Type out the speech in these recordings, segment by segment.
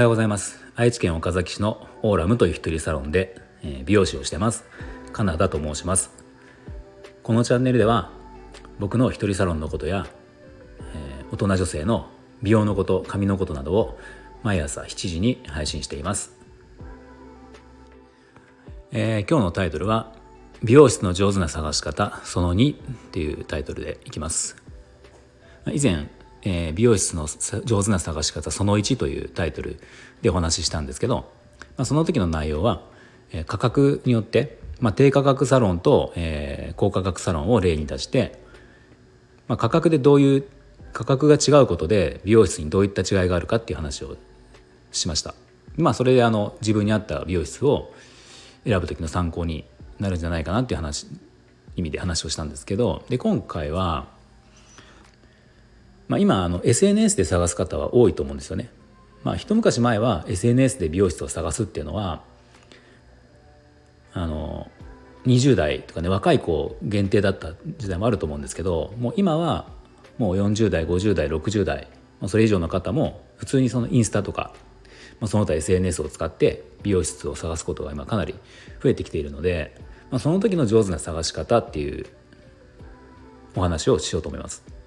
はようございます。愛知県岡崎市のオーラムという一人サロンで、美容師をしてます。カナダと申します。このチャンネルでは僕の一人サロンのことや、え大人女性の美容のこと髪のことなどを毎朝7時に配信しています、えー、今日のタイトルは美容室の上手な探し方その2っていうタイトルでいきます。以前えー、美容室の上手な探し方その1というタイトルでお話ししたんですけど、まあ、その時の内容は、えー、価格によって、まあ、低価格サロンと、えー、高価格サロンを例に出して、まあ、価格でどういう価格が違うことで美容室にどういった違いがあるかっていう話をしました。まあそれであの自分に合った美容室を選ぶ時の参考になるんじゃないかなっていう話意味で話をしたんですけどで今回はまあ、今あの SNS で探す方は多いと思うんですよね。まあ、一昔前は SNS で美容室を探すっていうのはあの20代とかね若い子限定だった時代もあると思うんですけどもう今はもう40代50代60代それ以上の方も普通にそのインスタとか、まあ、その他 SNS を使って美容室を探すことが今かなり増えてきているので、まあ、その時の上手な探し方っていうお話をしようと思います。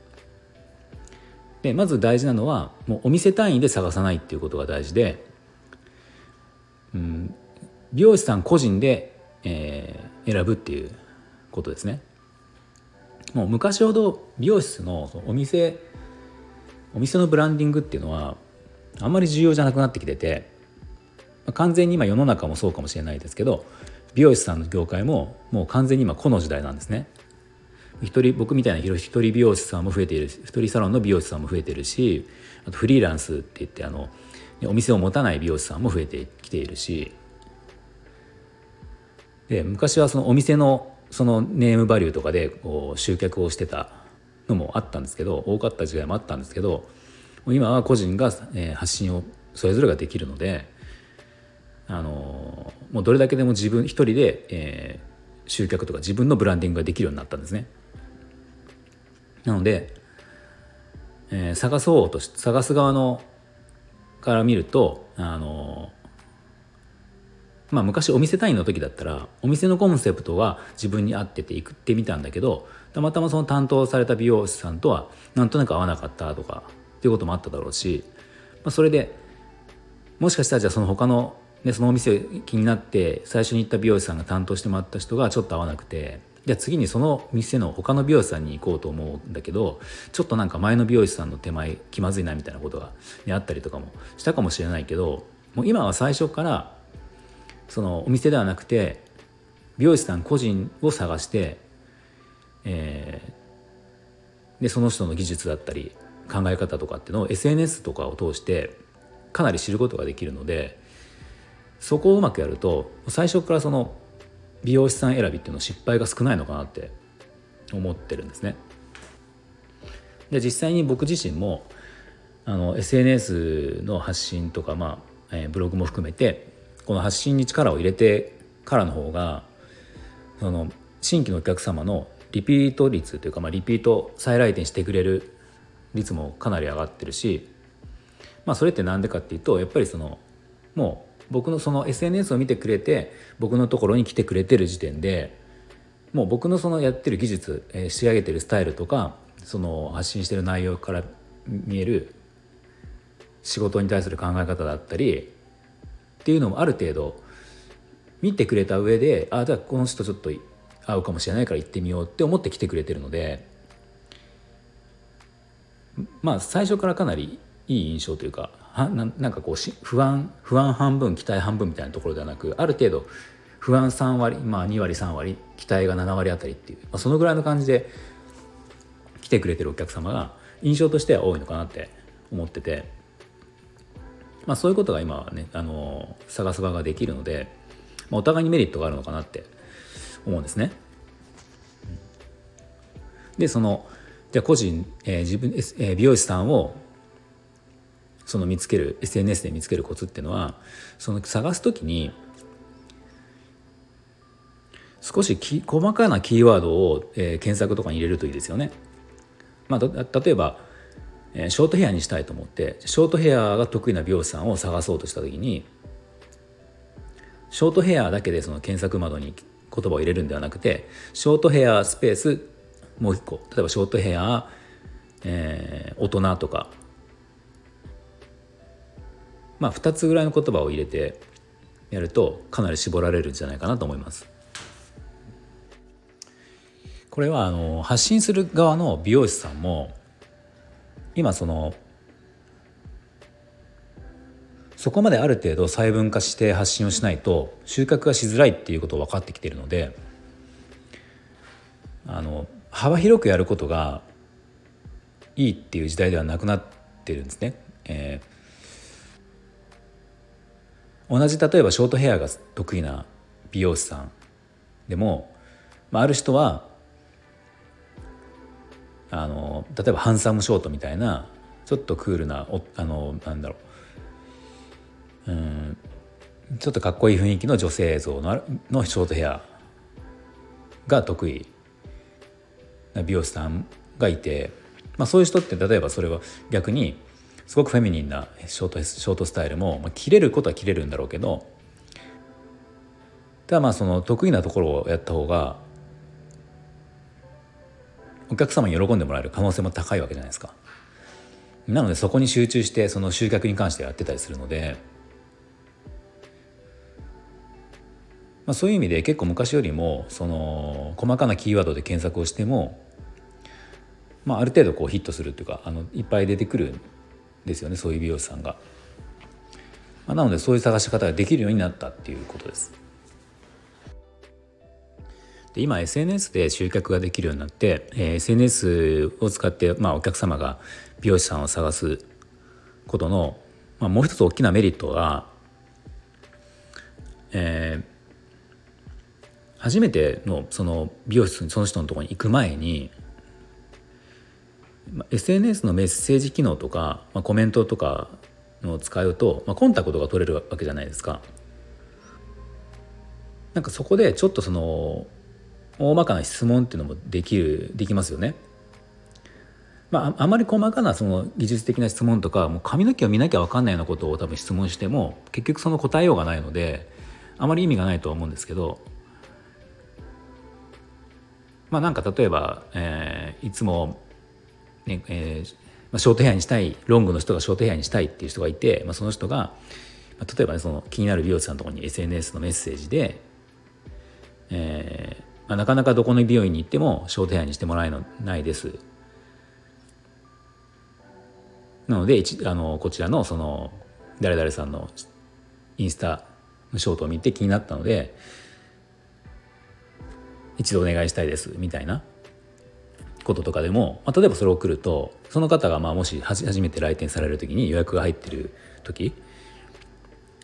でまず大事なのはもうお店単位で探さないっていうことが大事で、うん、美容師さん個人で、えー、選ぶっていうことですね。もう昔ほど美容室のお店お店のブランディングっていうのはあんまり重要じゃなくなってきてて完全に今世の中もそうかもしれないですけど美容師さんの業界ももう完全に今この時代なんですね。一人僕みたいな一人美容師さんも増えているし一人サロンの美容師さんも増えてるしあとフリーランスって言ってあのお店を持たない美容師さんも増えてきているしで昔はそのお店のそのネームバリューとかでこう集客をしてたのもあったんですけど多かった時代もあったんですけど今は個人が発信をそれぞれができるのであのもうどれだけでも自分一人で、えー、集客とか自分のブランディングができるようになったんですね。なので、えー、探そうとし探す側のから見るとあのまあ昔お店単位の時だったらお店のコンセプトは自分に合ってていくってみたんだけどたまたまその担当された美容師さんとはなんとなく合わなかったとかっていうこともあっただろうし、まあ、それでもしかしたらじゃあその他の、ね、そのお店気になって最初に行った美容師さんが担当してもらった人がちょっと合わなくてじゃあ次にその店の他の美容師さんに行こうと思うんだけどちょっとなんか前の美容師さんの手前気まずいなみたいなことが、ね、あったりとかもしたかもしれないけどもう今は最初からそのお店ではなくて美容師さん個人を探して、えー、でその人の技術だったり考え方とかっていうのを SNS とかを通してかなり知ることができるのでそこをうまくやると最初からその美容師さん選びっていうの失敗が少ないのかなって思ってるんですね。で実際に僕自身もあの SNS の発信とか、まあえー、ブログも含めてこの発信に力を入れてからの方がその新規のお客様のリピート率というか、まあ、リピート再来店してくれる率もかなり上がってるし、まあ、それって何でかっていうとやっぱりそのもう僕のその SNS を見てくれて僕のところに来てくれてる時点でもう僕のそのやってる技術、えー、仕上げてるスタイルとかその発信してる内容から見える仕事に対する考え方だったりっていうのもある程度見てくれた上であじゃあこの人ちょっと合うかもしれないから行ってみようって思って来てくれてるのでまあ最初からかなりいい印象というかはななんかこうし不安不安半分期待半分みたいなところではなくある程度不安3割まあ2割3割期待が7割あたりっていう、まあ、そのぐらいの感じで来てくれてるお客様が印象としては多いのかなって思ってて、まあ、そういうことが今はねあの探す場ができるので、まあ、お互いにメリットがあるのかなって思うんですね。でそのじゃあ個人、えー、自分、えー、美容師さんをその見つける SNS で見つけるコツっていうのはその探す時に少し細かなキーワードを、えー、検索とかに入れるといいですよね。まあ、例えば、えー、ショートヘアにしたいと思ってショートヘアが得意な美容師さんを探そうとした時にショートヘアだけでその検索窓に言葉を入れるんではなくてショートヘアスペースもう一個例えばショートヘア、えー、大人とかまあ2つぐらいの言葉を入れてやるとかなり絞られるんじゃないかなと思います。これはあの発信する側の美容師さんも今そのそこまである程度細分化して発信をしないと収穫がしづらいっていうことを分かってきているのであの幅広くやることがいいっていう時代ではなくなってるんですね。えー、同じ例えばショートヘアが得意な美容師さんでも、まあ、ある人はあの例えばハンサムショートみたいなちょっとクールなおあのなんだろう。うんちょっとかっこいい雰囲気の女性像ののショートヘアが得意な美容師さんがいて、まあ、そういう人って例えばそれは逆にすごくフェミニンなショートショートスタイルも、まあ、切れることは切れるんだろうけどただまあその得意なところをやった方がお客様に喜んでもらえる可能性も高いわけじゃないですか。なのでそこに集中してその集客に関してやってたりするので、まあ、そういう意味で結構昔よりもその細かなキーワードで検索をしても、まあ、ある程度こうヒットするっていうかあのいっぱい出てくるですよねそういう美容師さんが。まあ、なのでそういう探し方ができるようになったっていうことです。で今 SNS で集客ができるようになって、えー、SNS を使って、まあ、お客様が美容師さんを探すことの、まあ、もう一つ大きなメリットは、えー、初めてのその美容室にその人のところに行く前に SNS のメッセージ機能とか、まあ、コメントとかを使うと、まあ、コンタクトが取れるわけじゃないですか。なんかそこでちょっとその大まかな質問っていうのもできるできますよね。まあ、あまり細かなその技術的な質問とかもう髪の毛を見なきゃ分かんないようなことを多分質問しても結局その答えようがないのであまり意味がないとは思うんですけどまあなんか例えば、えー、いつも、ねえーまあ、ショートヘアにしたいロングの人がショートヘアにしたいっていう人がいて、まあ、その人が、まあ、例えば、ね、その気になる美容師さんのところに SNS のメッセージで、えーまあ、なかなかどこの美容院に行ってもショートヘアにしてもらえのないです。なのであのこちらのその誰々さんのインスタのショートを見て気になったので一度お願いしたいですみたいなこととかでも、まあ、例えばそれを送るとその方がまあもし初めて来店される時に予約が入ってる時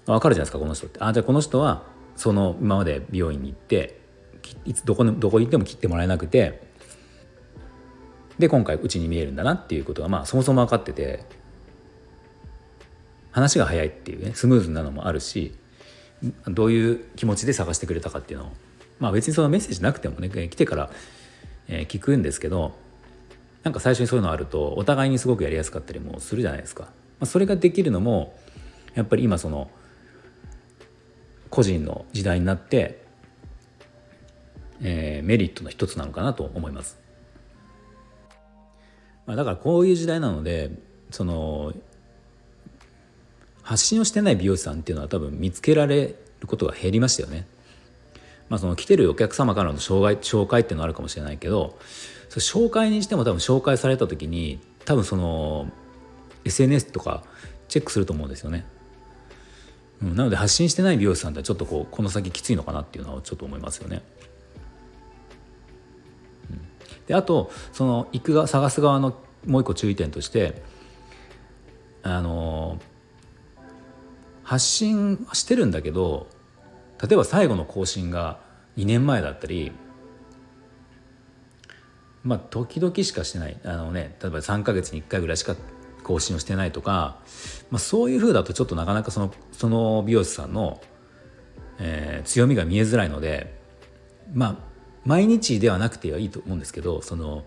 分かるじゃないですかこの人って。あじゃあこの人はその今まで美容院に行っていつどこどこに行っても切ってもらえなくてで今回うちに見えるんだなっていうことがまあそもそも分かってて話が早いっていうねスムーズなのもあるしどういう気持ちで探してくれたかっていうのをまあ別にそのメッセージなくてもね来てから、え聞くんですけどなんか最初にそういうのあるとお互いにすごくやりやすかったりもするじゃないですか。まあ、それができるのもやっぱり今その個人の時代になってえー、メリットの一つなのかなと思います。まあ、だからこういう時代なのでその発信をしてない美容師さんっていうのは多分見つけられることが減りましたよね。まあ、その来てるお客様からの紹介紹介っていうのはあるかもしれないけど紹介にしても多分紹介された時に多分その SNS とかチェックすると思うんですよね。うん、なので発信してない美容師さんってちょっとこうこの先きついのかなっていうのはちょっと思いますよね。であとその行く側探す側のもう一個注意点としてあの発信してるんだけど例えば最後の更新が2年前だったりまあ時々しかしてないあのね例えば3か月に1回ぐらいしか更新をしてないとか、まあ、そういうふうだとちょっとなかなかそのその美容師さんの、えー、強みが見えづらいのでまあ毎日ではなくてはいいと思うんですけどその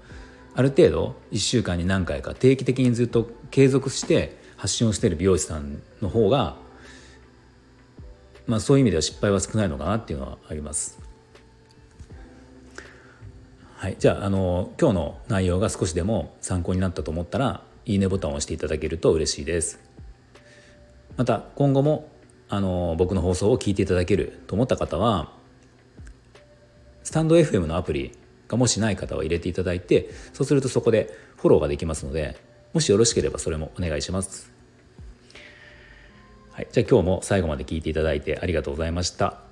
ある程度1週間に何回か定期的にずっと継続して発信をしている美容師さんの方がまあそういう意味では失敗は少ないのかなっていうのはあります。はい、じゃああの今日の内容が少しでも参考になったと思ったらいいねボタンを押していただけると嬉しいです。また今後もあの僕の放送を聞いていただけると思った方はスタンド FM のアプリがもしない方は入れていただいてそうするとそこでフォローができますのでもしよろしければそれもお願いします。はい、じゃあ今日も最後まで聞いていただいてありがとうございました。